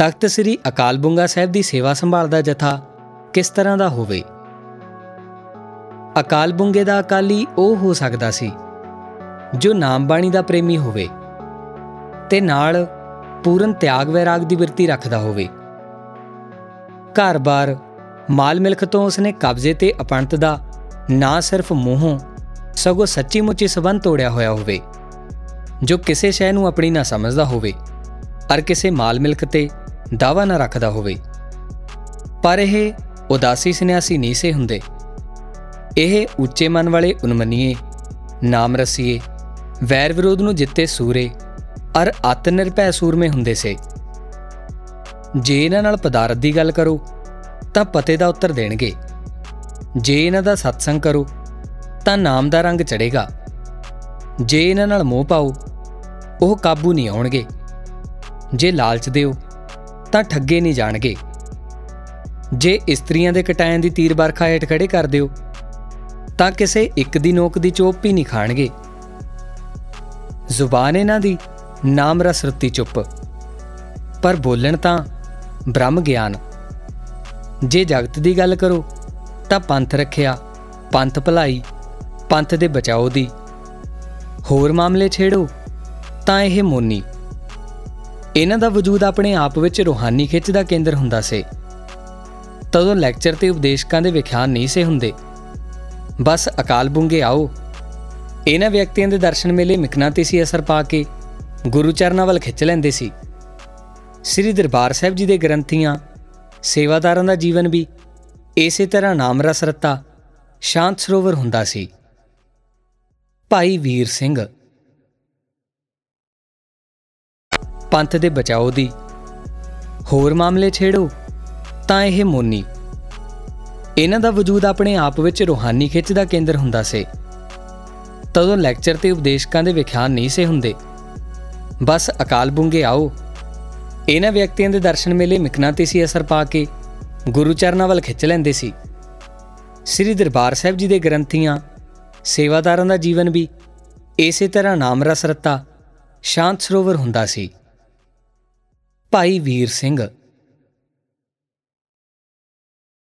ਤਖਤ ਸ੍ਰੀ ਅਕਾਲ ਬੁੰਗਾ ਸਾਹਿਬ ਦੀ ਸੇਵਾ ਸੰਭਾਲਦਾ ਜਥਾ ਕਿਸ ਤਰ੍ਹਾਂ ਦਾ ਹੋਵੇ? ਅਕਾਲ ਬੁੰਗੇ ਦਾ ਅਕਾਲੀ ਉਹ ਹੋ ਸਕਦਾ ਸੀ, ਜੋ ਨਾਮ ਬਾਣੀ ਦਾ ਪ੍ਰੇਮੀ ਹੋਵੇ ਤੇ ਨਾਲ ਪੂਰਨ ਤਿਆਗ ਵੈਰਾਗ ਦੀ ਬਿਰਤੀ ਰੱਖਦਾ ਹੋਵੇ। ਘਰ-ਬਾਰ, ਮਾਲ ਮਿਲਕ ਤੋਂ ਉਸਨੇ ਕਬਜ਼ੇ ਤੇ ਅਪਣਤ ਦਾ ਨਾ ਸਿਰਫ ਮੂੰਹੋਂ, ਸਗੋਂ ਸੱਚੀ ਮੁੱਚੀ ਸਬੰਧ ਤੋੜਿਆ ਹੋਇਆ ਹੋਵੇ, ਜੋ ਕਿਸੇ ਸ਼ੈ ਨੂੰ ਆਪਣੀ ਨਾ ਸਮਝਦਾ ਹੋਵੇ, ਅਰ ਕਿਸੇ ਮਾਲ ਮਿਲਕ ਤੇ ਦਾਵਾ ਨਾ ਰੱਖਦਾ ਹੋਵੇ। ਪਰ ਇਹ ਉਦਾਸੀ ਸੰਨਿਆਸੀ ਨਹੀਂ ਸੇ ਹੁੰਦੇ। ਇਹ ਉੱਚੇ ਮਨ ਵਾਲੇ ਉਨਮਨੀਏ, ਨਾਮ ਰਸੀਏ, ਵੈਰ ਵਿਰੋਧ ਨੂੰ ਜਿੱਤੇ ਸੂਰੇ, ਅਰ ਆਤ ਨਿਰਭੈ ਸੂਰਮੇ ਹੁੰਦੇ ਸੇ। ਜੇ ਇਹਨਾਂ ਨਾਲ ਪਦਾਰਥ ਦੀ ਗੱਲ ਕਰੋ, ਤਾਂ ਪਤੇ ਦਾ ਉੱਤਰ ਦੇਣਗੇ। ਜੇ ਇਹਨਾਂ ਦਾ ਸਤਸੰਗ ਕਰੋ, ਤਾਂ ਨਾਮ ਦਾ ਰੰਗ ਚੜੇਗਾ ਜੇ ਇਹਨਾਂ ਨਾਲ ਮੋਹ ਪਾਓ, ਉਹ ਕਾਬੂ ਨਹੀਂ ਆਉਣਗੇ। ਜੇ ਲਾਲਚ ਦਿਓ ਤਾਂ ਠੱਗੇ ਨਹੀਂ ਜਾਣਗੇ। ਜੇ ਇਸਤਰੀਆਂ ਦੇ ਕਟਾਇਆਂ ਦੀ ਤੀਰ ਬਰਖਾ ਹੇਠ ਖੜੇ ਕਰ ਦਿਓ, ਤਾਂ ਕਿਸੇ ਇੱਕ ਦੀ ਨੋਕ ਦੀ ਚੋਪ ਵੀ ਨਹੀਂ ਖਾਣਗੇ। ਜ਼ੁਬਾਨ ਇਹਨਾਂ ਦੀ ਨਾਮ ਰਸ ਰਤੀ ਚੁੱਪ, ਪਰ ਬੋਲਣ ਤਾਂ ਬ੍ਰਹਮ ਗਿਆਨ। ਜੇ ਜਗਤ ਦੀ ਗੱਲ ਕਰੋ, ਤਾਂ ਪੰਥ ਰੱਖਿਆ, ਪੰਥ ਭਲਾਈ, ਪੰਥ ਦੇ ਬਚਾਓ ਦੀ। ਹੋਰ ਮਾਮਲੇ ਛੇੜੋ, ਤਾਂ ਇਹ ਮੋਨੀ। ਇਹਨਾਂ ਦਾ ਵਜੂਦ ਆਪਣੇ ਆਪ ਵਿੱਚ ਰੋਹਾਨੀ ਖਿੱਚ ਦਾ ਕੇਂਦਰ ਹੁੰਦਾ ਸੀ। ਤਦੋਂ ਲੈਕਚਰ ਤੇ ਉਪਦੇਸ਼ਕਾਂ ਦੇ ਵਿਖਿਆਨ ਨਹੀਂ ਸੇ ਹੁੰਦੇ। ਬਸ ਅਕਾਲ ਬੁੰਗੇ ਆਓ। ਇਹਨਾਂ ਵਿਅਕਤੀਆਂ ਦੇ ਦਰਸ਼ਨ ਮੇਲੇ ਮਿਕਨਾਤੀਸੀ ਅਸਰ ਪਾ ਕੇ, ਗੁਰੂ ਚਰਨਾਂ ਵੱਲ ਖਿੱਚ ਲੈਂਦੇ ਸੀ। ਸ੍ਰੀ ਦਰਬਾਰ ਸਾਹਿਬ ਜੀ ਦੇ ਗ੍ਰੰਥੀਆਂ, ਸੇਵਾਦਾਰਾਂ ਦਾ ਜੀਵਨ ਵੀ ਇਸੇ ਤਰ੍ਹਾਂ ਨਾਮ ਰਸ ਰਤਾ, ਸ਼ਾਂਤ ਸਰੋਵਰ ਹੁੰਦਾ ਸੀ। ਭਾਈ ਵੀਰ ਸਿੰਘ ਪੰਥ ਦੇ ਬਚਾਓ ਦੀ। ਹੋਰ ਮਾਮਲੇ ਛੇੜੋ, ਤਾਂ ਇਹ ਮੋਨੀ। ਇਹਨਾਂ ਦਾ ਵਜੂਦ ਆਪਣੇ ਆਪ ਵਿੱਚ ਰੋਹਾਨੀ ਖਿੱਚ ਦਾ ਕੇਂਦਰ ਹੁੰਦਾ ਸੀ। ਤਦੋਂ ਲੈਕਚਰ ਤੇ ਉਪਦੇਸ਼ਕਾਂ ਦੇ ਵਿਖਿਆਨ ਨਹੀਂ ਸੇ ਹੁੰਦੇ। ਬਸ ਅਕਾਲ ਬੁੰਗੇ ਆਓ। ਇਹਨਾਂ ਵਿਅਕਤੀਆਂ ਦੇ ਦਰਸ਼ਨ ਮੇਲੇ ਮਿਕਨਾਤੀਸੀ ਅਸਰ ਪਾ ਕੇ, ਗੁਰੂ ਚਰਨਾਂ ਵੱਲ ਖਿੱਚ ਲੈਂਦੇ ਸੀ। ਸ੍ਰੀ ਦਰਬਾਰ ਸਾਹਿਬ ਜੀ ਦੇ ਗ੍ਰੰਥੀਆਂ, ਸੇਵਾਦਾਰਾਂ ਦਾ ਜੀਵਨ ਵੀ ਇਸੇ ਤਰ੍ਹਾਂ ਨਾਮ ਰਸ ਰਤਾ, ਸ਼ਾਂਤ ਸਰੋਵਰ ਹੁੰਦਾ ਸੀ। ਭਾਈ ਵੀਰ ਸਿੰਘ